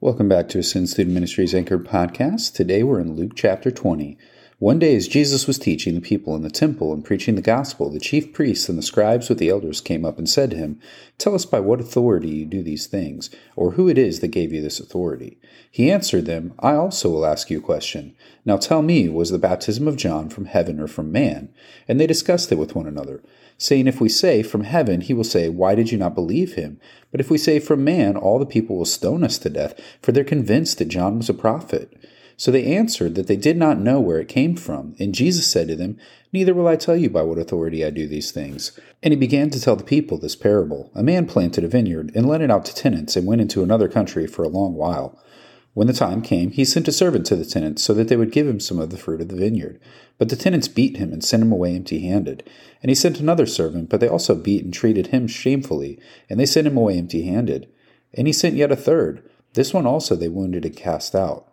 Welcome back to Ascend Student Ministries Anchored podcast. Today we're in Luke chapter 20. One day, as Jesus was teaching the people in the temple and preaching the gospel, the chief priests and the scribes with the elders came up and said to him, Tell us by what authority you do these things, or who it is that gave you this authority. He answered them, I also will ask you a question. Now tell me, was the baptism of John from heaven or from man? And they discussed it with one another saying, If we say, From heaven, he will say, Why did you not believe him? But if we say, From man, all the people will stone us to death, for they're convinced that John was a prophet. So they answered that they did not know where it came from. And Jesus said to them, Neither will I tell you by what authority I do these things. And he began to tell the people this parable A man planted a vineyard, and let it out to tenants, and went into another country for a long while. When the time came, he sent a servant to the tenants so that they would give him some of the fruit of the vineyard. But the tenants beat him and sent him away empty handed. And he sent another servant, but they also beat and treated him shamefully, and they sent him away empty handed. And he sent yet a third. This one also they wounded and cast out.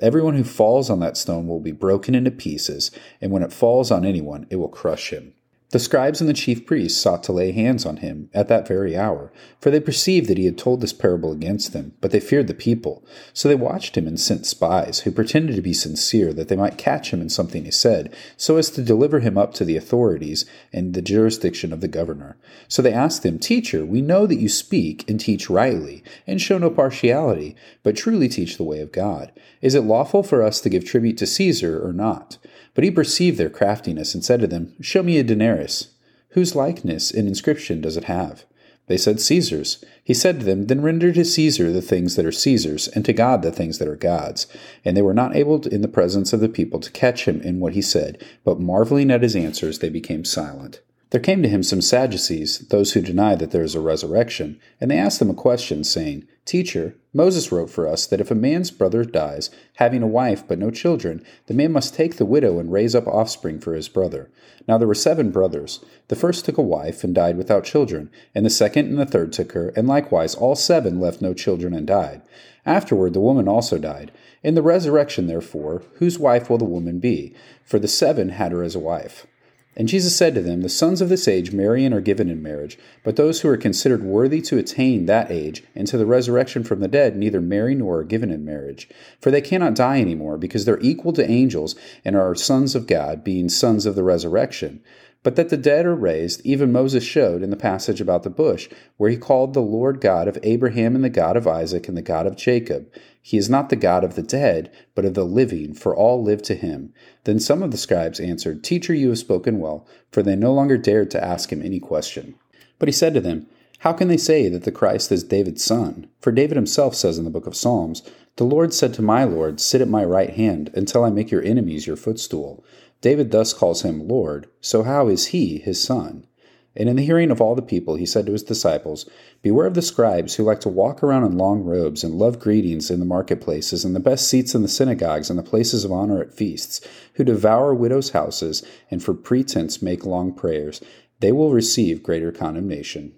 Everyone who falls on that stone will be broken into pieces, and when it falls on anyone, it will crush him. The scribes and the chief priests sought to lay hands on him at that very hour, for they perceived that he had told this parable against them, but they feared the people. So they watched him and sent spies, who pretended to be sincere, that they might catch him in something he said, so as to deliver him up to the authorities and the jurisdiction of the governor. So they asked him, Teacher, we know that you speak and teach rightly, and show no partiality, but truly teach the way of God. Is it lawful for us to give tribute to Caesar or not? But he perceived their craftiness and said to them, Show me a denarius. Whose likeness and inscription does it have? They said, Caesar's. He said to them, Then render to Caesar the things that are Caesar's, and to God the things that are God's. And they were not able to, in the presence of the people to catch him in what he said, but marveling at his answers, they became silent. There came to him some Sadducees, those who deny that there is a resurrection, and they asked him a question, saying, Teacher, Moses wrote for us that if a man's brother dies, having a wife but no children, the man must take the widow and raise up offspring for his brother. Now there were seven brothers. The first took a wife and died without children, and the second and the third took her, and likewise all seven left no children and died. Afterward the woman also died. In the resurrection, therefore, whose wife will the woman be? For the seven had her as a wife. And Jesus said to them, The sons of this age marry and are given in marriage, but those who are considered worthy to attain that age and to the resurrection from the dead neither marry nor are given in marriage. For they cannot die any more, because they're equal to angels and are sons of God, being sons of the resurrection. But that the dead are raised, even Moses showed in the passage about the bush, where he called the Lord God of Abraham and the God of Isaac and the God of Jacob. He is not the God of the dead, but of the living, for all live to him. Then some of the scribes answered, Teacher, you have spoken well, for they no longer dared to ask him any question. But he said to them, How can they say that the Christ is David's son? For David himself says in the book of Psalms, The Lord said to my Lord, Sit at my right hand, until I make your enemies your footstool. David thus calls him Lord, so how is he his son? And in the hearing of all the people, he said to his disciples, Beware of the scribes who like to walk around in long robes and love greetings in the marketplaces and the best seats in the synagogues and the places of honor at feasts, who devour widows' houses and for pretense make long prayers. They will receive greater condemnation.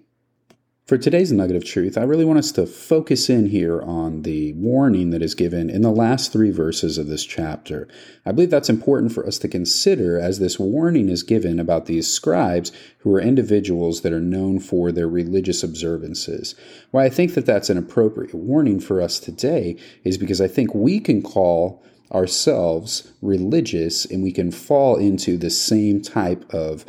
For today's nugget of truth, I really want us to focus in here on the warning that is given in the last three verses of this chapter. I believe that's important for us to consider as this warning is given about these scribes who are individuals that are known for their religious observances. Why I think that that's an appropriate warning for us today is because I think we can call ourselves religious and we can fall into the same type of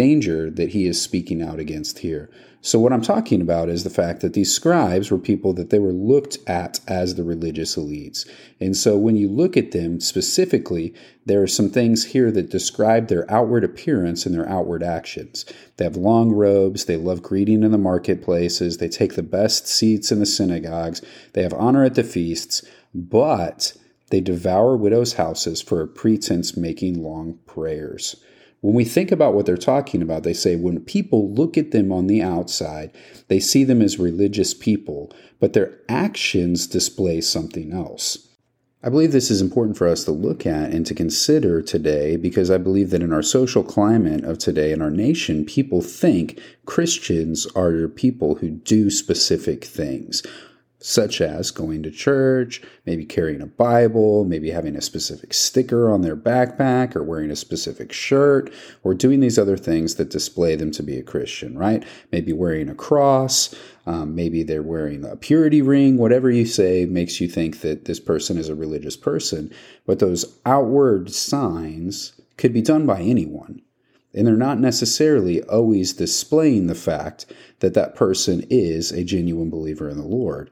danger that he is speaking out against here. So, what I'm talking about is the fact that these scribes were people that they were looked at as the religious elites. And so, when you look at them specifically, there are some things here that describe their outward appearance and their outward actions. They have long robes, they love greeting in the marketplaces, they take the best seats in the synagogues, they have honor at the feasts, but they devour widows' houses for a pretense making long prayers. When we think about what they're talking about, they say when people look at them on the outside, they see them as religious people, but their actions display something else. I believe this is important for us to look at and to consider today because I believe that in our social climate of today in our nation, people think Christians are people who do specific things such as going to church, maybe carrying a Bible, maybe having a specific sticker on their backpack, or wearing a specific shirt, or doing these other things that display them to be a Christian, right? Maybe wearing a cross, um, maybe they're wearing a purity ring, whatever you say makes you think that this person is a religious person. But those outward signs could be done by anyone. And they're not necessarily always displaying the fact that that person is a genuine believer in the Lord.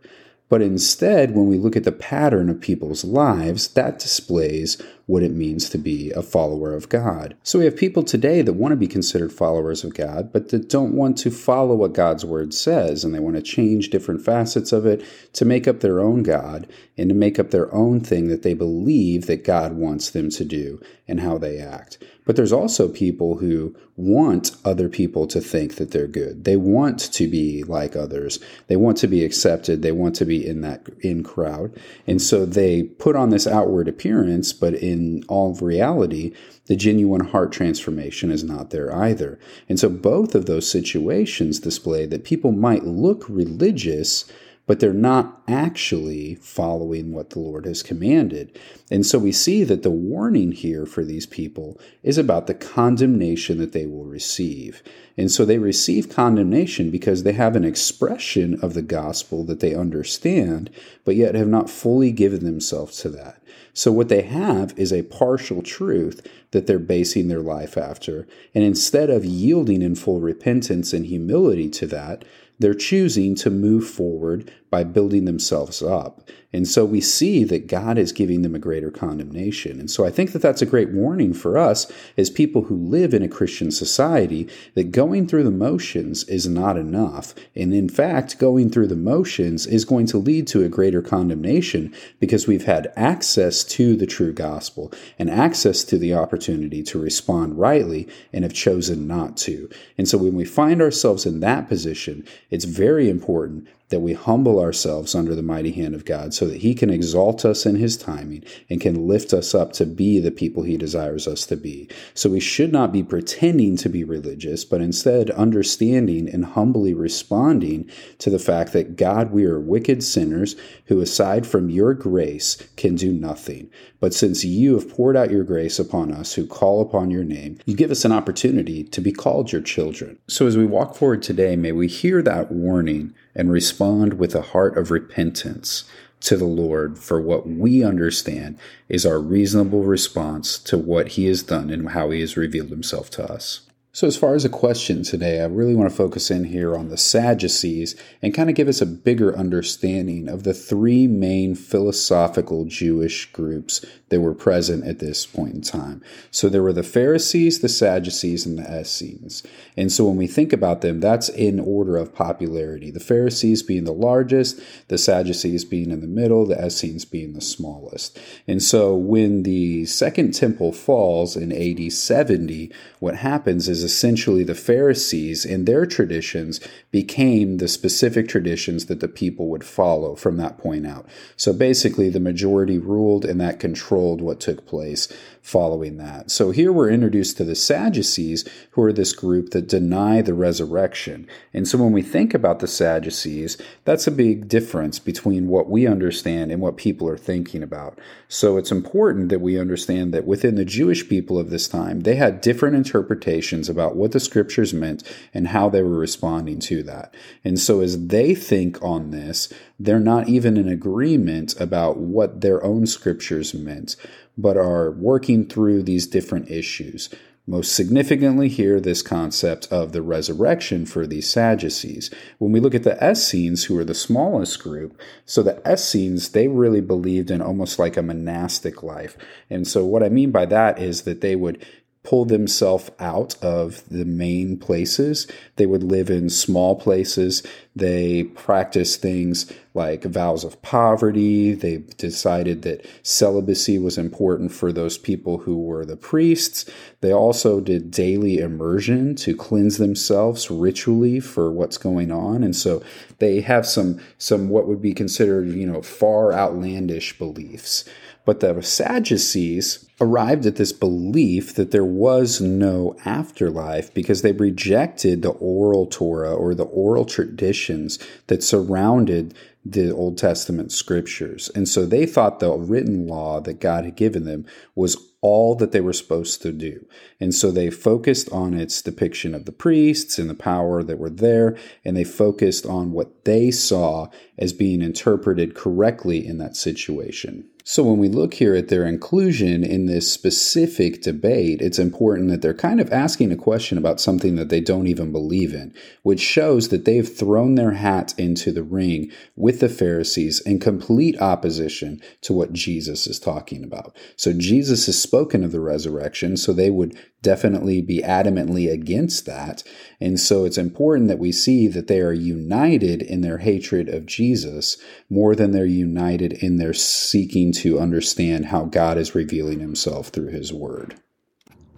But instead, when we look at the pattern of people's lives, that displays what it means to be a follower of God. So we have people today that want to be considered followers of God, but that don't want to follow what God's word says, and they want to change different facets of it to make up their own God and to make up their own thing that they believe that God wants them to do and how they act. But there's also people who want other people to think that they're good. They want to be like others. They want to be accepted. They want to be in that in crowd. And so they put on this outward appearance, but in in all reality, the genuine heart transformation is not there either. And so both of those situations display that people might look religious but they're not actually following what the Lord has commanded. And so we see that the warning here for these people is about the condemnation that they will receive. And so they receive condemnation because they have an expression of the gospel that they understand, but yet have not fully given themselves to that. So what they have is a partial truth that they're basing their life after. And instead of yielding in full repentance and humility to that, they're choosing to move forward by building themselves up. And so we see that God is giving them a greater condemnation. And so I think that that's a great warning for us as people who live in a Christian society that going through the motions is not enough. And in fact, going through the motions is going to lead to a greater condemnation because we've had access to the true gospel and access to the opportunity to respond rightly and have chosen not to. And so when we find ourselves in that position, it's very important that we humble ourselves under the mighty hand of God so that He can exalt us in His timing and can lift us up to be the people He desires us to be. So we should not be pretending to be religious, but instead understanding and humbly responding to the fact that God, we are wicked sinners who, aside from your grace, can do nothing. But since you have poured out your grace upon us who call upon your name, you give us an opportunity to be called your children. So as we walk forward today, may we hear that warning and respond with a heart of repentance to the Lord for what we understand is our reasonable response to what He has done and how He has revealed Himself to us. So, as far as a question today, I really want to focus in here on the Sadducees and kind of give us a bigger understanding of the three main philosophical Jewish groups that were present at this point in time. So, there were the Pharisees, the Sadducees, and the Essenes. And so, when we think about them, that's in order of popularity. The Pharisees being the largest, the Sadducees being in the middle, the Essenes being the smallest. And so, when the Second Temple falls in AD 70, what happens is essentially the Pharisees and their traditions became the specific traditions that the people would follow from that point out. So basically, the majority ruled and that controlled what took place following that. So here we're introduced to the Sadducees, who are this group that deny the resurrection. And so when we think about the Sadducees, that's a big difference between what we understand and what people are thinking about. So it's important that we understand that within the Jewish people of this time, they had different interpretations about what the scriptures meant and how they were responding to that. And so as they think on this, they're not even in agreement about what their own scriptures meant but are working through these different issues. Most significantly, here, this concept of the resurrection for these Sadducees. When we look at the Essenes, who are the smallest group, so the Essenes, they really believed in almost like a monastic life. And so, what I mean by that is that they would pull themselves out of the main places. They would live in small places. They practice things like vows of poverty. They decided that celibacy was important for those people who were the priests. They also did daily immersion to cleanse themselves ritually for what's going on. And so they have some some what would be considered, you know, far outlandish beliefs. But the Sadducees arrived at this belief that there was no afterlife because they rejected the oral Torah or the oral traditions that surrounded the Old Testament scriptures. And so they thought the written law that God had given them was all that they were supposed to do. And so they focused on its depiction of the priests and the power that were there, and they focused on what they saw as being interpreted correctly in that situation. So when we look here at their inclusion in this specific debate, it's important that they're kind of asking a question about something that they don't even believe in, which shows that they've thrown their hat into the ring with the Pharisees in complete opposition to what Jesus is talking about. So Jesus has spoken of the resurrection, so they would definitely be adamantly against that. And so it's important that we see that they are united in their hatred of Jesus more than they're united in their seeking to understand how God is revealing himself through his word.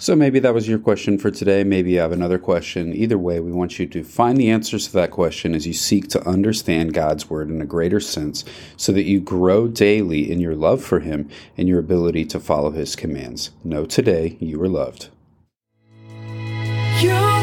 So maybe that was your question for today. Maybe you have another question. Either way, we want you to find the answers to that question as you seek to understand God's Word in a greater sense so that you grow daily in your love for Him and your ability to follow His commands. Know today you are loved. You